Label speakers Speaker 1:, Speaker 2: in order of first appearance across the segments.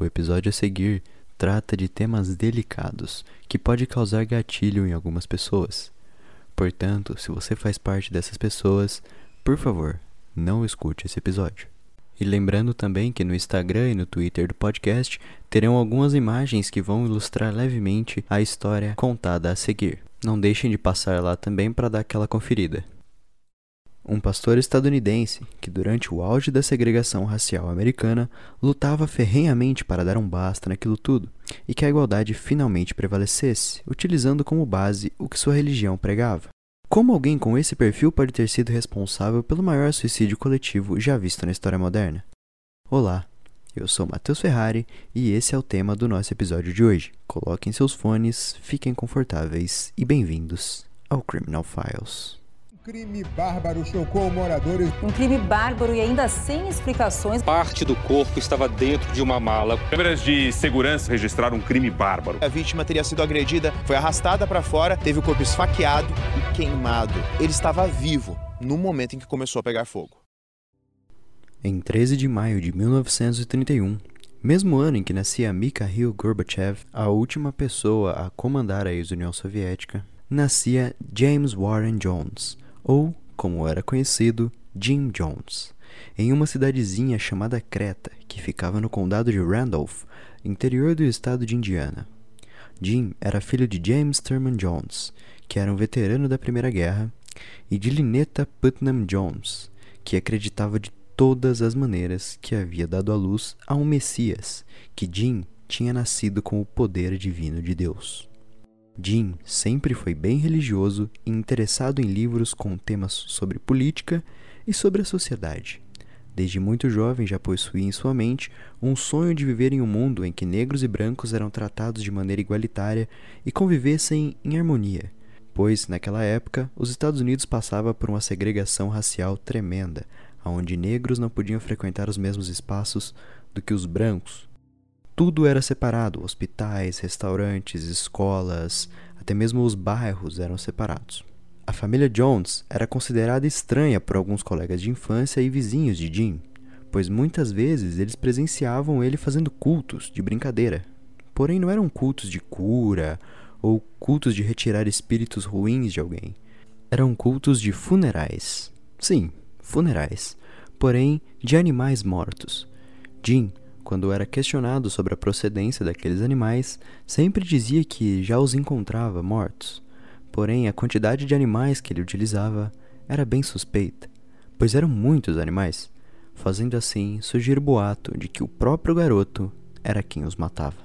Speaker 1: O episódio a seguir trata de temas delicados que pode causar gatilho em algumas pessoas. Portanto, se você faz parte dessas pessoas, por favor, não escute esse episódio. E lembrando também que no Instagram e no Twitter do podcast terão algumas imagens que vão ilustrar levemente a história contada a seguir. Não deixem de passar lá também para dar aquela conferida. Um pastor estadunidense que, durante o auge da segregação racial americana, lutava ferrenhamente para dar um basta naquilo tudo e que a igualdade finalmente prevalecesse, utilizando como base o que sua religião pregava. Como alguém com esse perfil pode ter sido responsável pelo maior suicídio coletivo já visto na história moderna? Olá, eu sou Matheus Ferrari e esse é o tema do nosso episódio de hoje. Coloquem seus fones, fiquem confortáveis e bem-vindos ao Criminal Files.
Speaker 2: Um crime bárbaro chocou moradores.
Speaker 3: Um crime bárbaro e ainda sem explicações.
Speaker 4: Parte do corpo estava dentro de uma mala.
Speaker 5: Câmeras de segurança registraram um crime bárbaro.
Speaker 6: A vítima teria sido agredida, foi arrastada para fora, teve o corpo esfaqueado e queimado. Ele estava vivo no momento em que começou a pegar fogo.
Speaker 1: Em 13 de maio de 1931, mesmo ano em que nascia Mikhail Gorbachev, a última pessoa a comandar a ex-União Soviética, nascia James Warren Jones, ou, como era conhecido, Jim Jones, em uma cidadezinha chamada Creta, que ficava no condado de Randolph, interior do estado de Indiana. Jim era filho de James Thurman Jones, que era um veterano da Primeira Guerra, e de Lynetta Putnam Jones, que acreditava de todas as maneiras que havia dado à luz a um Messias, que Jim tinha nascido com o poder divino de Deus. Jim sempre foi bem religioso e interessado em livros com temas sobre política e sobre a sociedade. Desde muito jovem já possuía em sua mente um sonho de viver em um mundo em que negros e brancos eram tratados de maneira igualitária e convivessem em harmonia, pois naquela época os Estados Unidos passava por uma segregação racial tremenda, onde negros não podiam frequentar os mesmos espaços do que os brancos, tudo era separado: hospitais, restaurantes, escolas, até mesmo os bairros eram separados. A família Jones era considerada estranha por alguns colegas de infância e vizinhos de Jim, pois muitas vezes eles presenciavam ele fazendo cultos de brincadeira. Porém, não eram cultos de cura ou cultos de retirar espíritos ruins de alguém. Eram cultos de funerais. Sim, funerais. Porém, de animais mortos. Jim quando era questionado sobre a procedência daqueles animais, sempre dizia que já os encontrava mortos. Porém, a quantidade de animais que ele utilizava era bem suspeita, pois eram muitos animais, fazendo assim surgir o boato de que o próprio garoto era quem os matava.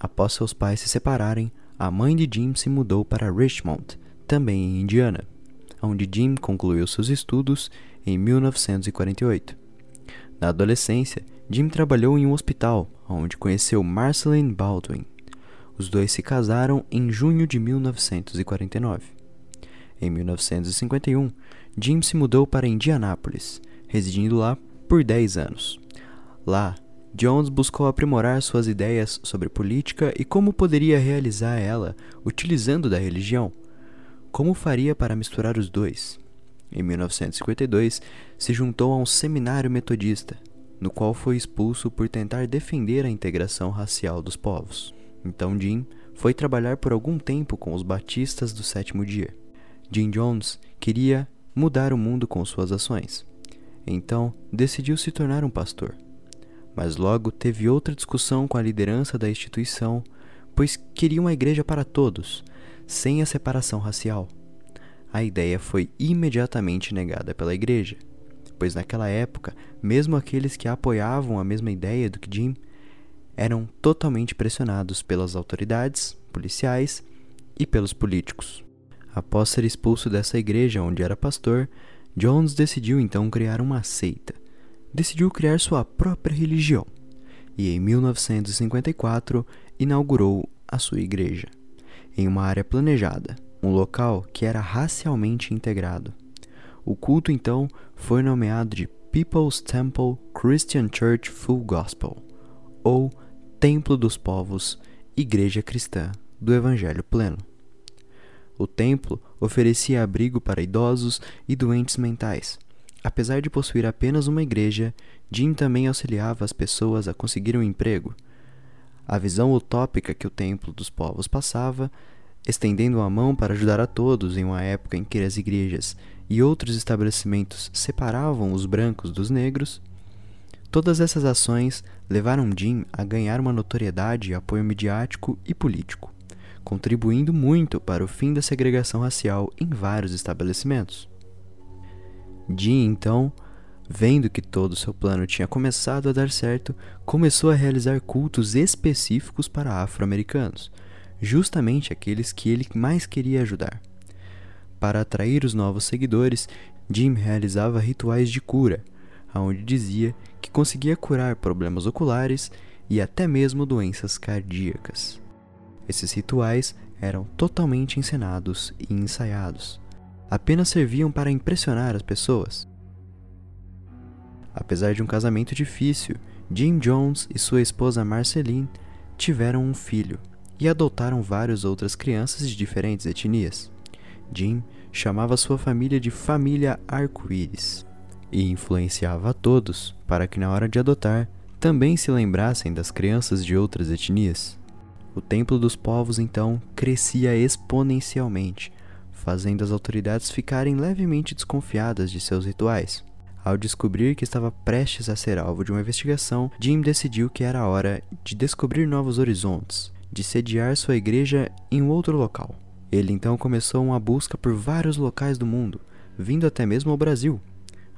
Speaker 1: Após seus pais se separarem, a mãe de Jim se mudou para Richmond, também em Indiana, onde Jim concluiu seus estudos em 1948. Na adolescência, Jim trabalhou em um hospital, onde conheceu Marceline Baldwin. Os dois se casaram em junho de 1949. Em 1951, Jim se mudou para Indianápolis, residindo lá por 10 anos. Lá, Jones buscou aprimorar suas ideias sobre política e como poderia realizar ela utilizando da religião. Como faria para misturar os dois? Em 1952, se juntou a um seminário metodista, no qual foi expulso por tentar defender a integração racial dos povos. Então Jim foi trabalhar por algum tempo com os batistas do sétimo dia. Jim Jones queria mudar o mundo com suas ações. Então decidiu se tornar um pastor. Mas logo teve outra discussão com a liderança da instituição, pois queria uma igreja para todos, sem a separação racial a ideia foi imediatamente negada pela igreja, pois naquela época, mesmo aqueles que apoiavam a mesma ideia do que Jim eram totalmente pressionados pelas autoridades policiais e pelos políticos. Após ser expulso dessa igreja onde era pastor, Jones decidiu então criar uma seita. Decidiu criar sua própria religião e em 1954 inaugurou a sua igreja em uma área planejada, um local que era racialmente integrado. O culto então foi nomeado de People's Temple Christian Church Full Gospel, ou Templo dos Povos, Igreja Cristã do Evangelho Pleno. O templo oferecia abrigo para idosos e doentes mentais, apesar de possuir apenas uma igreja, Jim também auxiliava as pessoas a conseguir um emprego. A visão utópica que o templo dos povos passava, estendendo a mão para ajudar a todos em uma época em que as igrejas e outros estabelecimentos separavam os brancos dos negros, todas essas ações levaram Jim a ganhar uma notoriedade e apoio midiático e político, contribuindo muito para o fim da segregação racial em vários estabelecimentos. Jim, então, vendo que todo seu plano tinha começado a dar certo, começou a realizar cultos específicos para afro-americanos, justamente aqueles que ele mais queria ajudar. Para atrair os novos seguidores, Jim realizava rituais de cura, onde dizia que conseguia curar problemas oculares e até mesmo doenças cardíacas. Esses rituais eram totalmente encenados e ensaiados. Apenas serviam para impressionar as pessoas. Apesar de um casamento difícil, Jim Jones e sua esposa Marceline tiveram um filho e adotaram várias outras crianças de diferentes etnias. Jim chamava sua família de família arco-íris e influenciava a todos para que na hora de adotar também se lembrassem das crianças de outras etnias. O templo dos povos então crescia exponencialmente, fazendo as autoridades ficarem levemente desconfiadas de seus rituais. Ao descobrir que estava prestes a ser alvo de uma investigação, Jim decidiu que era hora de descobrir novos horizontes, de sediar sua igreja em outro local. Ele então começou uma busca por vários locais do mundo, vindo até mesmo ao Brasil,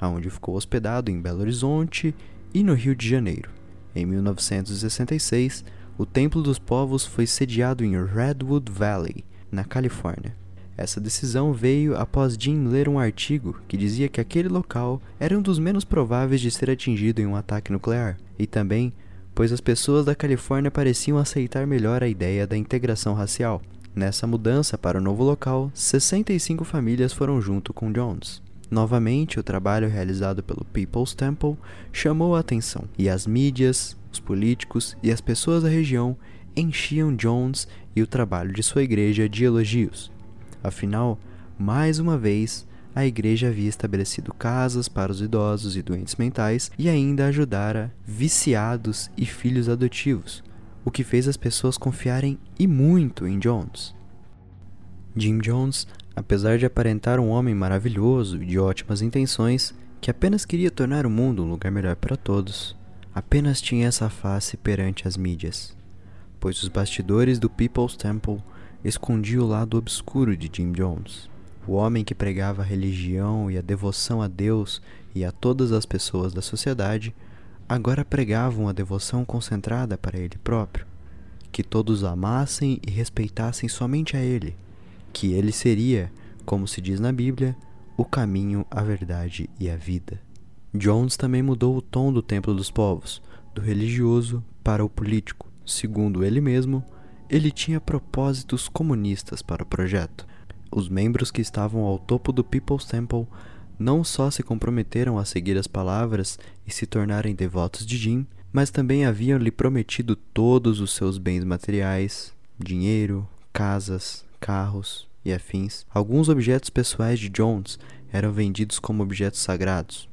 Speaker 1: aonde ficou hospedado em Belo Horizonte e no Rio de Janeiro. Em 1966, o Templo dos Povos foi sediado em Redwood Valley, na Califórnia. Essa decisão veio após Jim ler um artigo que dizia que aquele local era um dos menos prováveis de ser atingido em um ataque nuclear, e também pois as pessoas da Califórnia pareciam aceitar melhor a ideia da integração racial. Nessa mudança para o novo local, 65 famílias foram junto com Jones. Novamente, o trabalho realizado pelo People's Temple chamou a atenção, e as mídias, os políticos e as pessoas da região enchiam Jones e o trabalho de sua igreja de elogios. Afinal, mais uma vez, a igreja havia estabelecido casas para os idosos e doentes mentais e ainda ajudara viciados e filhos adotivos, o que fez as pessoas confiarem e muito em Jones. Jim Jones Apesar de aparentar um homem maravilhoso e de ótimas intenções, que apenas queria tornar o mundo um lugar melhor para todos, apenas tinha essa face perante as mídias, pois os bastidores do People's Temple escondiam o lado obscuro de Jim Jones, o homem que pregava a religião e a devoção a Deus e a todas as pessoas da sociedade, agora pregava uma devoção concentrada para ele próprio, que todos amassem e respeitassem somente a ele que ele seria, como se diz na Bíblia, o caminho, a verdade e a vida. Jones também mudou o tom do Templo dos Povos, do religioso para o político. Segundo ele mesmo, ele tinha propósitos comunistas para o projeto. Os membros que estavam ao topo do People's Temple não só se comprometeram a seguir as palavras e se tornarem devotos de Jim, mas também haviam lhe prometido todos os seus bens materiais, dinheiro, casas, carros e afins, alguns objetos pessoais de Jones eram vendidos como objetos sagrados.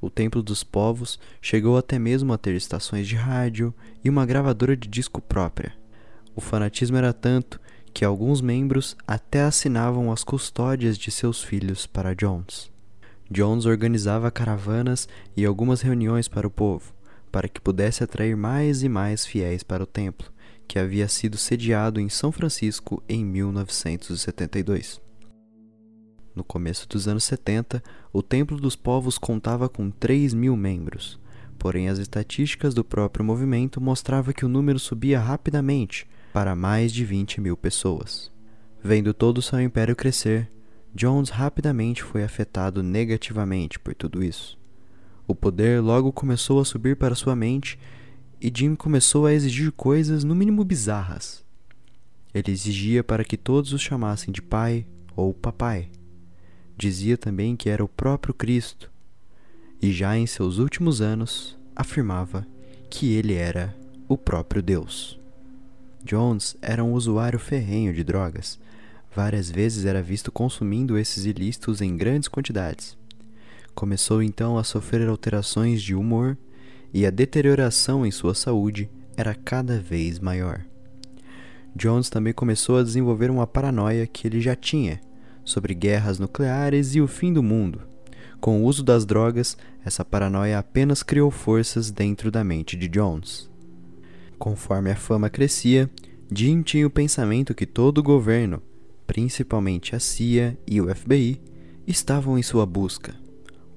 Speaker 1: O Templo dos Povos chegou até mesmo a ter estações de rádio e uma gravadora de disco própria. O fanatismo era tanto que alguns membros até assinavam as custódias de seus filhos para Jones. Jones organizava caravanas e algumas reuniões para o povo, para que pudesse atrair mais e mais fiéis para o templo que havia sido sediado em São Francisco em 1972. No começo dos anos 70, o Templo dos Povos contava com 3 mil membros, porém as estatísticas do próprio movimento mostravam que o número subia rapidamente para mais de 20 mil pessoas. Vendo todo o seu império crescer, Jones rapidamente foi afetado negativamente por tudo isso. O poder logo começou a subir para sua mente e Jim começou a exigir coisas no mínimo bizarras. Ele exigia para que todos o chamassem de pai ou papai. Dizia também que era o próprio Cristo, e já em seus últimos anos afirmava que ele era o próprio Deus. Jones era um usuário ferrenho de drogas. Várias vezes era visto consumindo esses ilícitos em grandes quantidades. começou então a sofrer alterações de humor e a deterioração em sua saúde era cada vez maior. Jones também começou a desenvolver uma paranoia que ele já tinha sobre guerras nucleares e o fim do mundo. Com o uso das drogas, essa paranoia apenas criou forças dentro da mente de Jones. Conforme a fama crescia, Jim tinha o pensamento que todo o governo, principalmente a CIA e o FBI, estavam em sua busca.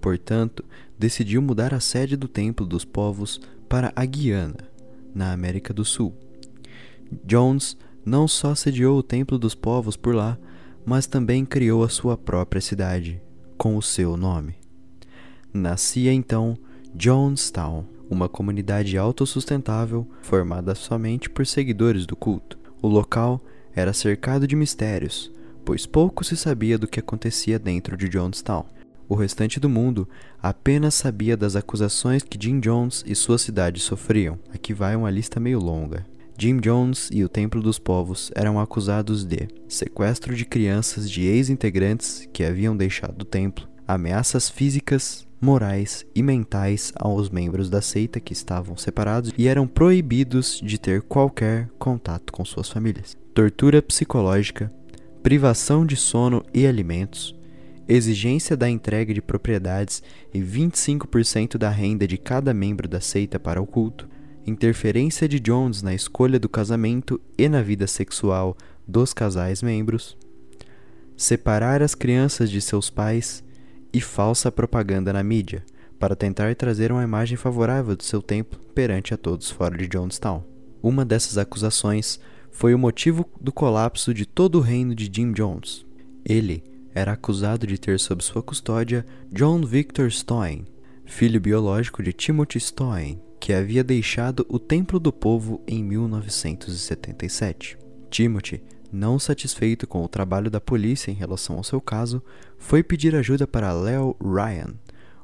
Speaker 1: Portanto, decidiu mudar a sede do Templo dos Povos para a Guiana, na América do Sul. Jones não só sediou o Templo dos Povos por lá, mas também criou a sua própria cidade, com o seu nome. Nascia então Jonestown, uma comunidade autossustentável formada somente por seguidores do culto. O local era cercado de mistérios, pois pouco se sabia do que acontecia dentro de Jonestown. O restante do mundo apenas sabia das acusações que Jim Jones e sua cidade sofriam. Aqui vai uma lista meio longa. Jim Jones e o Templo dos Povos eram acusados de sequestro de crianças de ex-integrantes que haviam deixado o templo, ameaças físicas, morais e mentais aos membros da seita que estavam separados e eram proibidos de ter qualquer contato com suas famílias, tortura psicológica, privação de sono e alimentos, exigência da entrega de propriedades e 25% da renda de cada membro da seita para o culto interferência de Jones na escolha do casamento e na vida sexual dos casais membros, separar as crianças de seus pais e falsa propaganda na mídia para tentar trazer uma imagem favorável do seu templo perante a todos fora de Jonestown. Uma dessas acusações foi o motivo do colapso de todo o reino de Jim Jones. Ele era acusado de ter sob sua custódia John Victor Stoen, filho biológico de Timothy Stoen, que havia deixado o Templo do Povo em 1977. Timothy, não satisfeito com o trabalho da polícia em relação ao seu caso, foi pedir ajuda para Leo Ryan,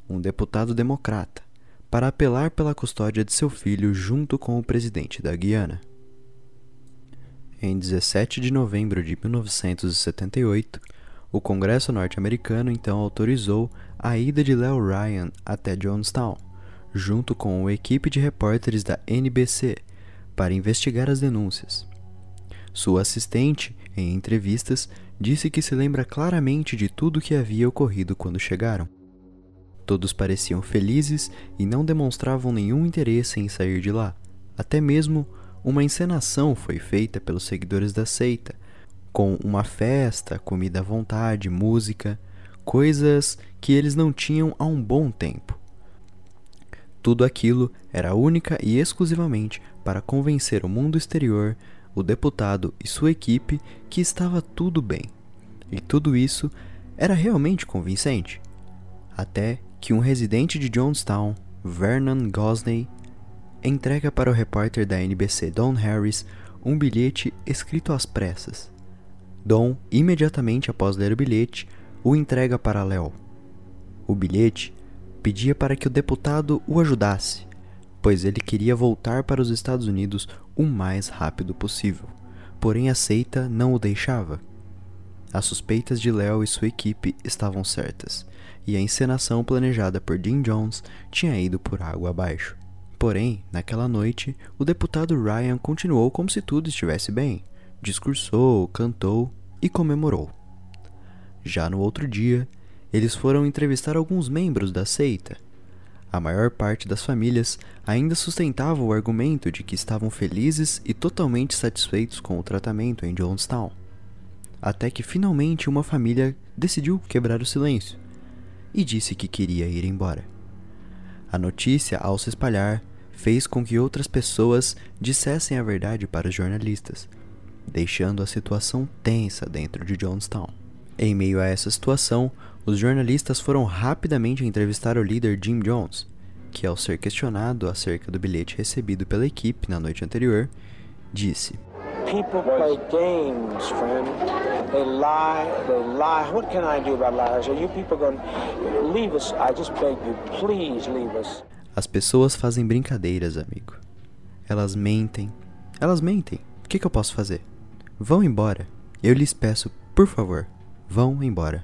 Speaker 1: um deputado democrata, para apelar pela custódia de seu filho junto com o presidente da Guiana. Em 17 de novembro de 1978, o Congresso norte-americano então autorizou a ida de Leo Ryan até Jonestown junto com uma equipe de repórteres da NBC, para investigar as denúncias. Sua assistente, em entrevistas, disse que se lembra claramente de tudo o que havia ocorrido quando chegaram. Todos pareciam felizes e não demonstravam nenhum interesse em sair de lá. Até mesmo uma encenação foi feita pelos seguidores da seita, com uma festa, comida à vontade, música, coisas que eles não tinham há um bom tempo. Tudo aquilo era única e exclusivamente para convencer o mundo exterior, o deputado e sua equipe que estava tudo bem. E tudo isso era realmente convincente. Até que um residente de Jonestown, Vernon Gosney, entrega para o repórter da NBC Don Harris um bilhete escrito às pressas. Don, imediatamente após ler o bilhete, o entrega para Léo. O bilhete pedia para que o deputado o ajudasse, pois ele queria voltar para os Estados Unidos o mais rápido possível. Porém, a seita não o deixava. As suspeitas de Léo e sua equipe estavam certas, e a encenação planejada por Jim Jones tinha ido por água abaixo. Porém, naquela noite, o deputado Ryan continuou como se tudo estivesse bem. Discursou, cantou e comemorou. Já no outro dia, eles foram entrevistar alguns membros da seita. A maior parte das famílias ainda sustentava o argumento de que estavam felizes e totalmente satisfeitos com o tratamento em Jonestown. Até que finalmente uma família decidiu quebrar o silêncio e disse que queria ir embora. A notícia, ao se espalhar, fez com que outras pessoas dissessem a verdade para os jornalistas, deixando a situação tensa dentro de Jonestown. Em meio a essa situação, os jornalistas foram rapidamente entrevistar o líder Jim Jones, que, ao ser questionado acerca do bilhete recebido pela equipe na noite anterior, disse:
Speaker 7: People play games, friend. They lie, they lie. What can I do about lies? Are you people going to leave us? I just beg you, please leave us.
Speaker 1: As pessoas fazem brincadeiras, amigo. Elas mentem. Elas mentem. O que, que eu posso fazer? Vão embora. Eu lhes peço, por favor, vão embora.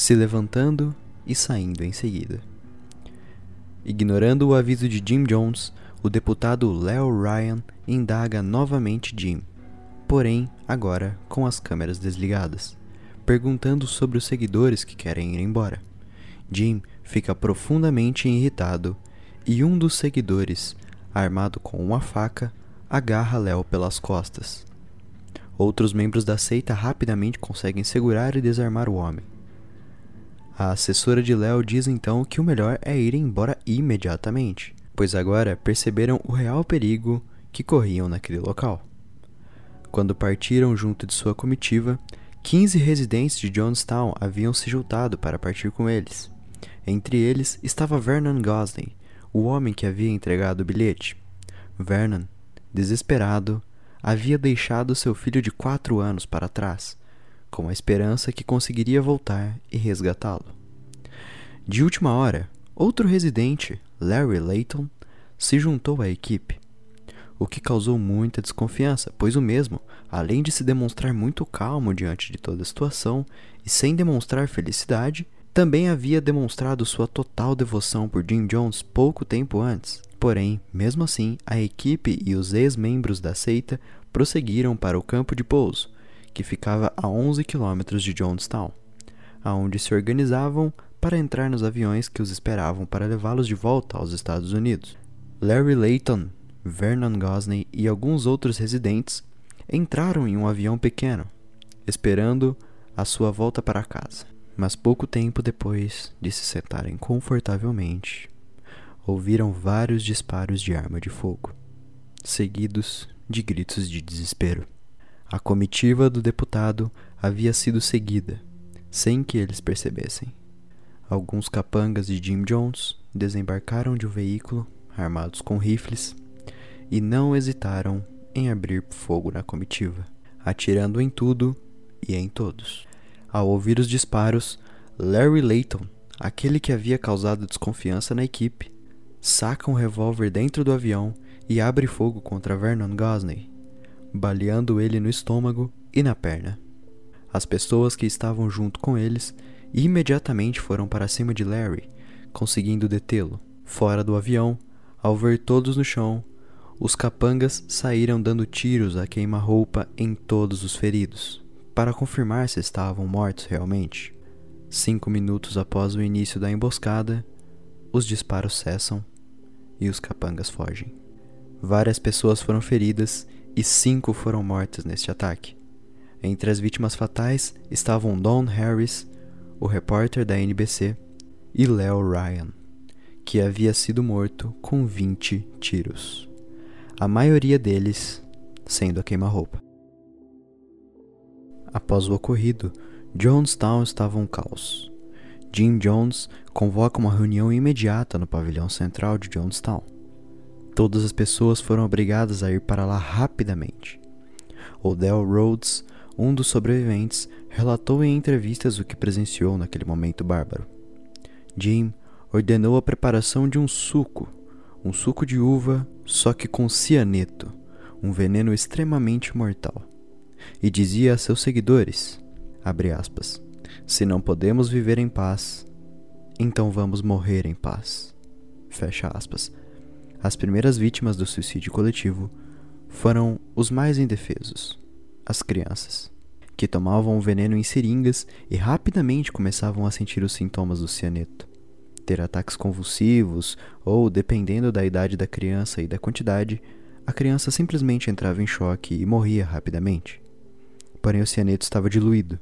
Speaker 1: Se levantando e saindo em seguida. Ignorando o aviso de Jim Jones, o deputado Leo Ryan indaga novamente Jim, porém agora com as câmeras desligadas, perguntando sobre os seguidores que querem ir embora. Jim fica profundamente irritado e um dos seguidores, armado com uma faca, agarra Léo pelas costas. Outros membros da seita rapidamente conseguem segurar e desarmar o homem. A assessora de Léo diz então que o melhor é ir embora imediatamente, pois agora perceberam o real perigo que corriam naquele local. Quando partiram junto de sua comitiva, 15 residentes de Johnstown haviam se juntado para partir com eles. Entre eles estava Vernon Gosney, o homem que havia entregado o bilhete. Vernon, desesperado, havia deixado seu filho de quatro anos para trás, com a esperança que conseguiria voltar e resgatá-lo. De última hora, outro residente, Larry Layton, se juntou à equipe, o que causou muita desconfiança, pois o mesmo, além de se demonstrar muito calmo diante de toda a situação e sem demonstrar felicidade, também havia demonstrado sua total devoção por Jim Jones pouco tempo antes. Porém, mesmo assim, a equipe e os ex-membros da seita prosseguiram para o campo de pouso, que ficava a 11 quilômetros de Jonestown, aonde se organizavam para entrar nos aviões que os esperavam para levá-los de volta aos Estados Unidos. Larry Layton, Vernon Gosney e alguns outros residentes entraram em um avião pequeno, esperando a sua volta para casa. Mas pouco tempo depois de se sentarem confortavelmente, ouviram vários disparos de arma de fogo, seguidos de gritos de desespero. A comitiva do deputado havia sido seguida, sem que eles percebessem. Alguns capangas de Jim Jones desembarcaram de um veículo, armados com rifles, e não hesitaram em abrir fogo na comitiva, atirando em tudo e em todos. Ao ouvir os disparos, Larry Layton, aquele que havia causado desconfiança na equipe, saca um revólver dentro do avião e abre fogo contra Vernon Gosney, baleando ele no estômago e na perna. As pessoas que estavam junto com eles imediatamente foram para cima de Larry, conseguindo detê-lo. Fora do avião, ao ver todos no chão, os capangas saíram dando tiros a queima-roupa em todos os feridos para confirmar se estavam mortos realmente. Cinco minutos após o início da emboscada, os disparos cessam e os capangas fogem. Várias pessoas foram feridas e cinco foram mortas neste ataque. Entre as vítimas fatais estavam Don Harris, o repórter da NBC, e Leo Ryan, que havia sido morto com 20 tiros, a maioria deles sendo a queima-roupa. Após o ocorrido, Jonestown estava um caos. Jim Jones convoca uma reunião imediata no pavilhão central de Jonestown. Todas as pessoas foram obrigadas a ir para lá rapidamente. Odell Rhodes, um dos sobreviventes, relatou em entrevistas o que presenciou naquele momento bárbaro. Jim ordenou a preparação de um suco, um suco de uva, só que com cianeto, um veneno extremamente mortal e dizia a seus seguidores: aspas, Se não podemos viver em paz, então vamos morrer em paz. Fecha aspas. As primeiras vítimas do suicídio coletivo foram os mais indefesos, as crianças, que tomavam o veneno em seringas e rapidamente começavam a sentir os sintomas do cianeto. Ter ataques convulsivos ou, dependendo da idade da criança e da quantidade, a criança simplesmente entrava em choque e morria rapidamente porém o cianeto estava diluído,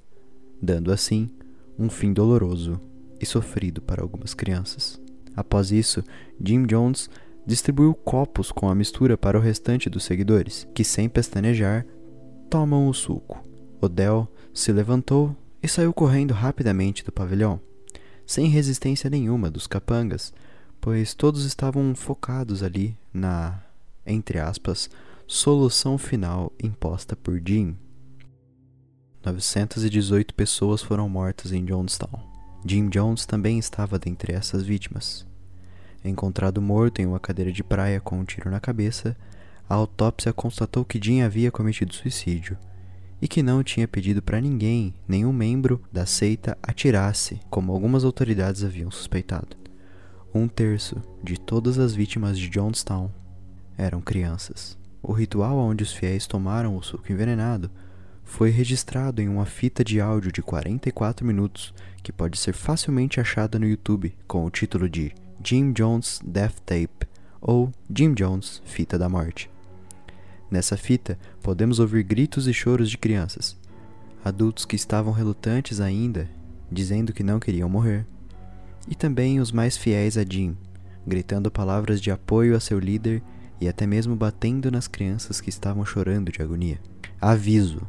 Speaker 1: dando assim um fim doloroso e sofrido para algumas crianças. Após isso, Jim Jones distribuiu copos com a mistura para o restante dos seguidores, que sem pestanejar tomam o suco. Odell se levantou e saiu correndo rapidamente do pavilhão, sem resistência nenhuma dos capangas, pois todos estavam focados ali na, entre aspas, solução final imposta por Jim 918 pessoas foram mortas em Jonestown. Jim Jones também estava dentre essas vítimas. Encontrado morto em uma cadeira de praia com um tiro na cabeça, a autópsia constatou que Jim havia cometido suicídio e que não tinha pedido para ninguém, nenhum membro da seita, atirasse, como algumas autoridades haviam suspeitado. Um terço de todas as vítimas de Johnstown eram crianças. O ritual onde os fiéis tomaram o suco envenenado foi registrado em uma fita de áudio de 44 minutos que pode ser facilmente achada no YouTube com o título de Jim Jones Death Tape ou Jim Jones Fita da Morte. Nessa fita, podemos ouvir gritos e choros de crianças, adultos que estavam relutantes ainda, dizendo que não queriam morrer, e também os mais fiéis a Jim, gritando palavras de apoio a seu líder e até mesmo batendo nas crianças que estavam chorando de agonia. Aviso: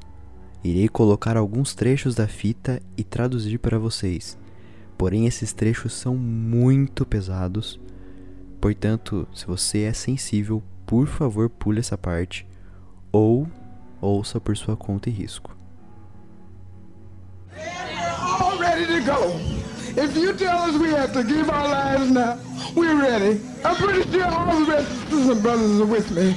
Speaker 1: irei colocar alguns trechos da fita e traduzir para vocês, porém esses trechos são muito pesados. Portanto, se você é sensível, por favor, pule essa parte ou ouça por sua conta e risco.
Speaker 8: If you tell us we have to give our lives now, we're ready. I'm pretty sure all the sisters and brothers are with me.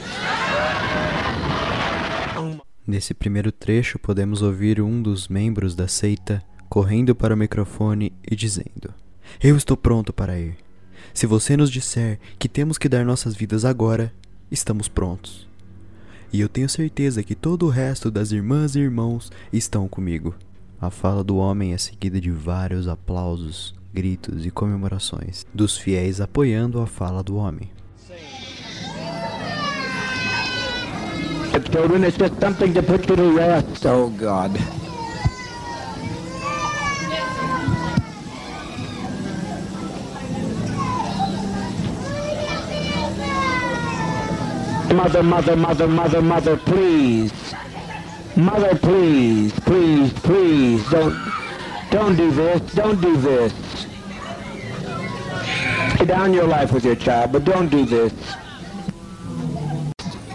Speaker 1: Nesse primeiro trecho, podemos ouvir um dos membros da seita correndo para o microfone e dizendo: Eu estou pronto para ir. Se você nos disser que temos que dar nossas vidas agora, estamos prontos. E eu tenho certeza que todo o resto das irmãs e irmãos estão comigo. A fala do homem é seguida de vários aplausos, gritos e comemorações dos fiéis apoiando a fala do homem.
Speaker 7: Children, it's just something to put you to rest. Oh, God. Mother, mother, mother, mother, mother, please. Mother, please, please, please, don't, don't do this, don't do this. Lay down your life with your child, but don't do this.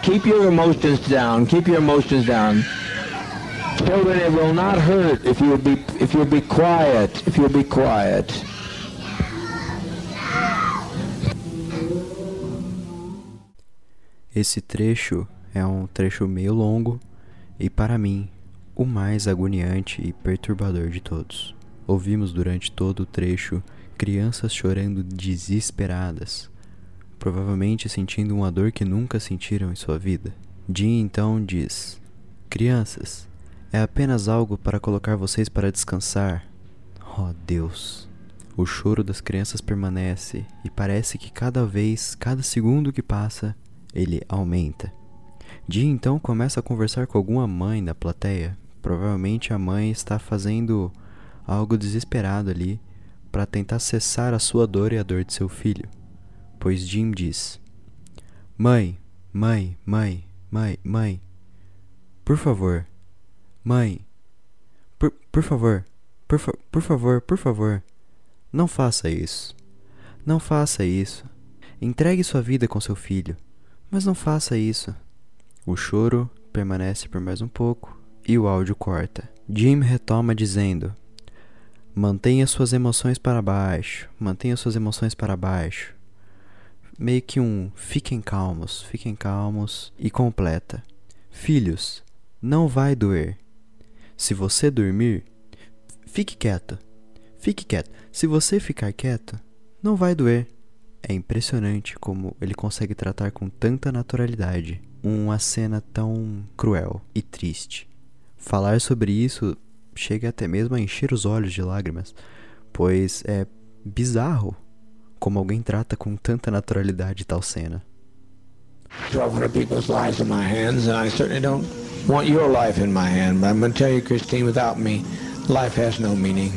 Speaker 7: Keep your emotions down. Keep your emotions down. Children, it will not hurt if you'll be if you'll be quiet. If you'll be quiet.
Speaker 1: Esse trecho é um trecho meio longo e, para mim, o mais agoniante e perturbador de todos. Ouvimos durante todo o trecho crianças chorando desesperadas, provavelmente sentindo uma dor que nunca sentiram em sua vida. Jim então diz: Crianças, é apenas algo para colocar vocês para descansar. Oh Deus! O choro das crianças permanece e parece que cada vez, cada segundo que passa, ele aumenta. Jim então começa a conversar com alguma mãe da plateia. Provavelmente a mãe está fazendo algo desesperado ali para tentar cessar a sua dor e a dor de seu filho. Pois Jim diz: Mãe, mãe, mãe, mãe, mãe, por favor, mãe, por, por favor, por, fa por favor, por favor, não faça isso. Não faça isso. Entregue sua vida com seu filho, mas não faça isso. O choro permanece por mais um pouco e o áudio corta. Jim retoma dizendo: Mantenha suas emoções para baixo, mantenha suas emoções para baixo. Meio que um fiquem calmos, fiquem calmos e completa. Filhos, não vai doer. Se você dormir, fique quieto. Fique quieto. Se você ficar quieto, não vai doer. É impressionante como ele consegue tratar com tanta naturalidade uma cena tão cruel e triste. Falar sobre isso chega até mesmo a encher os olhos de lágrimas, pois é bizarro como alguém trata com tanta naturalidade tal cena.
Speaker 7: Twelve hundred people's lives Christine, life has no meaning.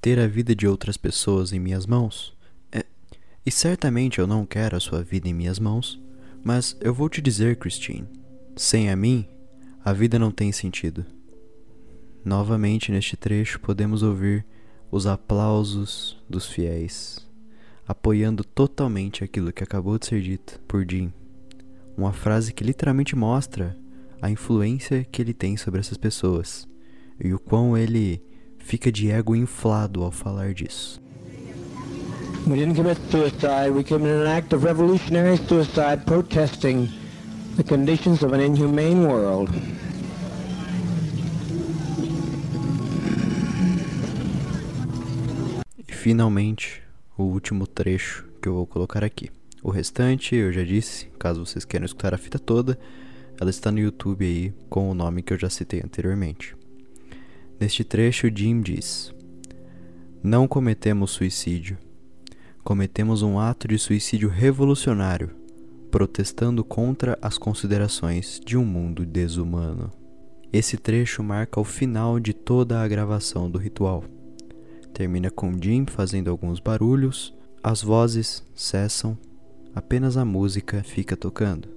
Speaker 1: Ter a vida de outras pessoas em minhas mãos? É... E certamente eu não quero a sua vida em minhas mãos, mas eu vou te dizer, Christine, sem a mim, a vida não tem sentido. Novamente neste trecho podemos ouvir os aplausos dos fiéis, apoiando totalmente aquilo que acabou de ser dito por Jim. Uma frase que literalmente mostra a influência que ele tem sobre essas pessoas e o quão ele fica de ego inflado ao falar disso.
Speaker 7: We didn't commit suicide. We committed an act of revolutionary suicide protesting the conditions of an inhumane world.
Speaker 1: E finalmente, o último trecho que eu vou colocar aqui. O restante, eu já disse, caso vocês queiram escutar a fita toda, ela está no YouTube aí com o nome que eu já citei anteriormente. Neste trecho, Jim diz: Não cometemos suicídio. Cometemos um ato de suicídio revolucionário, protestando contra as considerações de um mundo desumano. Esse trecho marca o final de toda a gravação do ritual. Termina com Jim fazendo alguns barulhos, as vozes cessam, apenas a música fica tocando.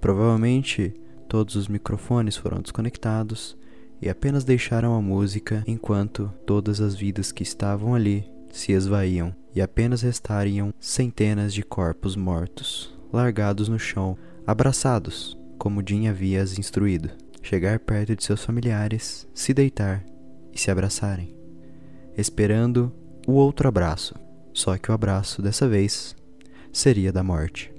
Speaker 1: Provavelmente todos os microfones foram desconectados e apenas deixaram a música enquanto todas as vidas que estavam ali se esvaíam e apenas restariam centenas de corpos mortos, largados no chão, abraçados, como Jim havia as instruído. Chegar perto de seus familiares, se deitar e se abraçarem, esperando o outro abraço, só que o abraço dessa vez seria da morte.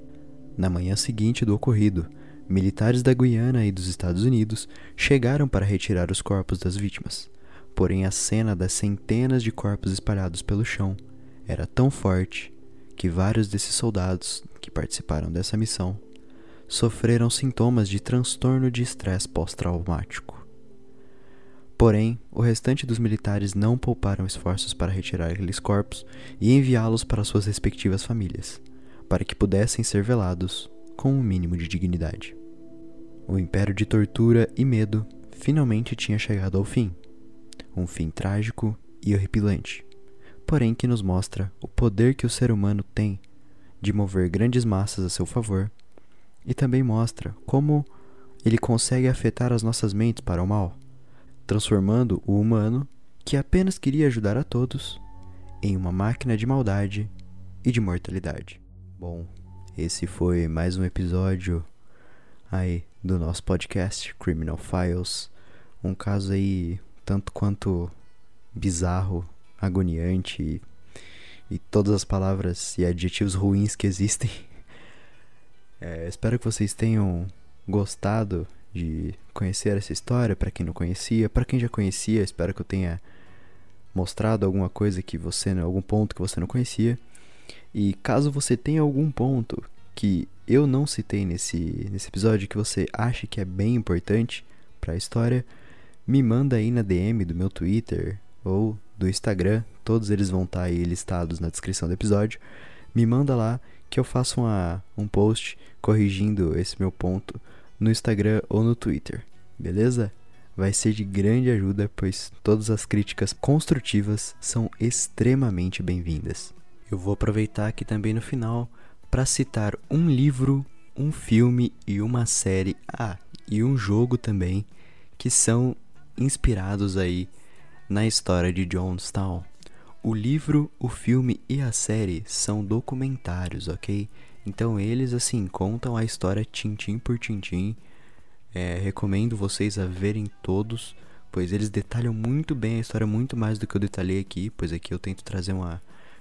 Speaker 1: Na manhã seguinte do ocorrido, militares da Guiana e dos Estados Unidos chegaram para retirar os corpos das vítimas. Porém, a cena das centenas de corpos espalhados pelo chão era tão forte que vários desses soldados que participaram dessa missão sofreram sintomas de transtorno de estresse pós-traumático. Porém, o restante dos militares não pouparam esforços para retirar aqueles corpos e enviá-los para suas respectivas famílias, para que pudessem ser velados com um mínimo de dignidade. O império de tortura e medo finalmente tinha chegado ao fim. Um fim trágico e horripilante, porém que nos mostra o poder que o ser humano tem de mover grandes massas a seu favor e também mostra como ele consegue afetar as nossas mentes para o mal, transformando o humano, que apenas queria ajudar a todos, em uma máquina de maldade e de mortalidade. Bom, esse foi mais um episódio aí do nosso podcast Criminal Files, um caso aí tanto quanto bizarro, agoniante e, e todas as palavras e adjetivos ruins que existem. É, espero que vocês tenham gostado de conhecer essa história, para quem não conhecia, para quem já conhecia, espero que eu tenha mostrado alguma coisa que você, algum ponto que você não conhecia. E caso você tenha algum ponto que eu não citei nesse, nesse episódio que você acha que é bem importante para a história, me manda aí na DM do meu Twitter ou do Instagram, todos eles vão estar tá aí listados na descrição do episódio. Me manda lá que eu faço uma, um post corrigindo esse meu ponto no Instagram ou no Twitter, beleza? Vai ser de grande ajuda, pois todas as críticas construtivas são extremamente bem-vindas. Eu vou aproveitar aqui também no final para citar um livro, um filme e uma série, ah, e um jogo também, que são inspirados aí na história de Jonestown. O livro, o filme e a série são documentários, ok? Então eles assim contam a história tintim por tintim. É, recomendo vocês a verem todos, pois eles detalham muito bem a história, muito mais do que eu detalhei aqui, pois aqui eu tento trazer uma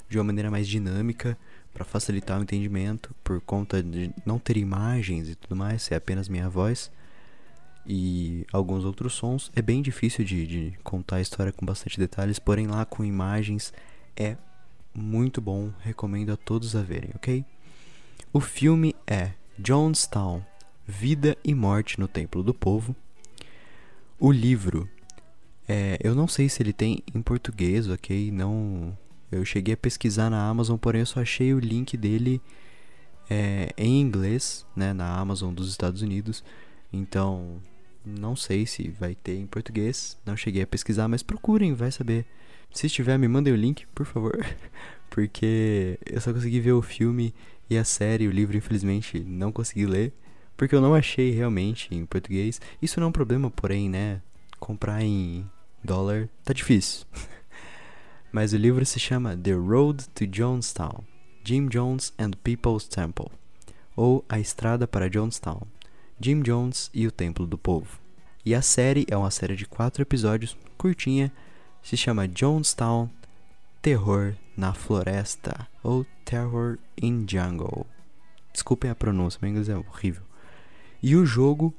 Speaker 1: de uma maneira mais dinâmica para facilitar o entendimento, por conta de não ter imagens e tudo mais, é apenas minha voz e alguns outros sons. É bem difícil de, de contar a história com bastante detalhes, porém lá com imagens é muito bom, recomendo a todos a verem, ok? O filme é Jonestown, Vida e Morte no Templo do Povo. O livro, é, eu não sei se ele tem em português, ok? Não, eu cheguei a pesquisar na Amazon, porém eu só achei o link dele é, em inglês, né, na Amazon dos Estados Unidos. Então, não sei se vai ter em português, não cheguei a pesquisar, mas procurem, vai saber. Se estiver, me mandem o link, por favor, porque eu só consegui ver o filme e a série, o livro, infelizmente, não consegui ler, porque eu não achei realmente em português. Isso não é um problema, porém, né? Comprar em dólar tá difícil. Mas o livro se chama The Road to Jonestown: Jim Jones and People's Temple, ou A Estrada para Jonestown, Jim Jones e o Templo do Povo. E a série é uma série de quatro episódios, curtinha, se chama Jonestown Terror na Floresta ou Terror in Jungle. Desculpem a pronúncia, meu inglês é horrível. E o jogo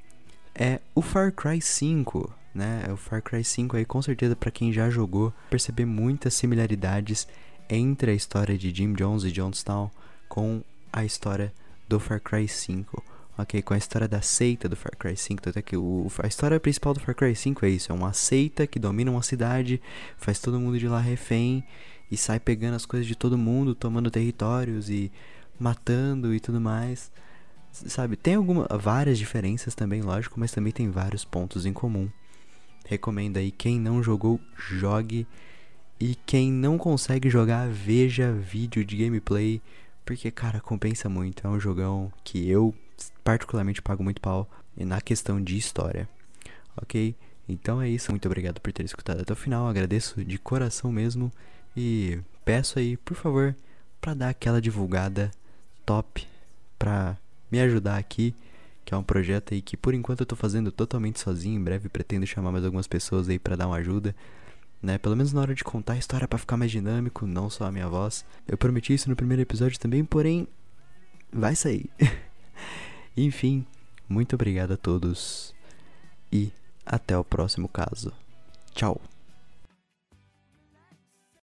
Speaker 1: é o Far Cry 5, né? O Far Cry 5 aí com certeza para quem já jogou, perceber muitas similaridades entre a história de Jim Jones e Jonestown com a história do Far Cry 5. Ok, com a história da seita do Far Cry 5, até que o, a história principal do Far Cry 5 é isso, é uma seita que domina uma cidade, faz todo mundo de lá refém e sai pegando as coisas de todo mundo, tomando territórios e matando e tudo mais. Sabe, tem alguma, várias diferenças também, lógico, mas também tem vários pontos em comum. Recomendo aí, quem não jogou, jogue. E quem não consegue jogar, veja vídeo de gameplay. Porque, cara, compensa muito. É um jogão que eu particularmente pago muito pau na questão de história. Ok? Então é isso. Muito obrigado por ter escutado até o final. Agradeço de coração mesmo. E peço aí, por favor, para dar aquela divulgada top pra me ajudar aqui, que é um projeto aí que por enquanto eu tô fazendo totalmente sozinho, em breve pretendo chamar mais algumas pessoas aí para dar uma ajuda, né? Pelo menos na hora de contar a história para ficar mais dinâmico, não só a minha voz. Eu prometi isso no primeiro episódio também, porém vai sair. Enfim, muito obrigado a todos e até o próximo caso. Tchau.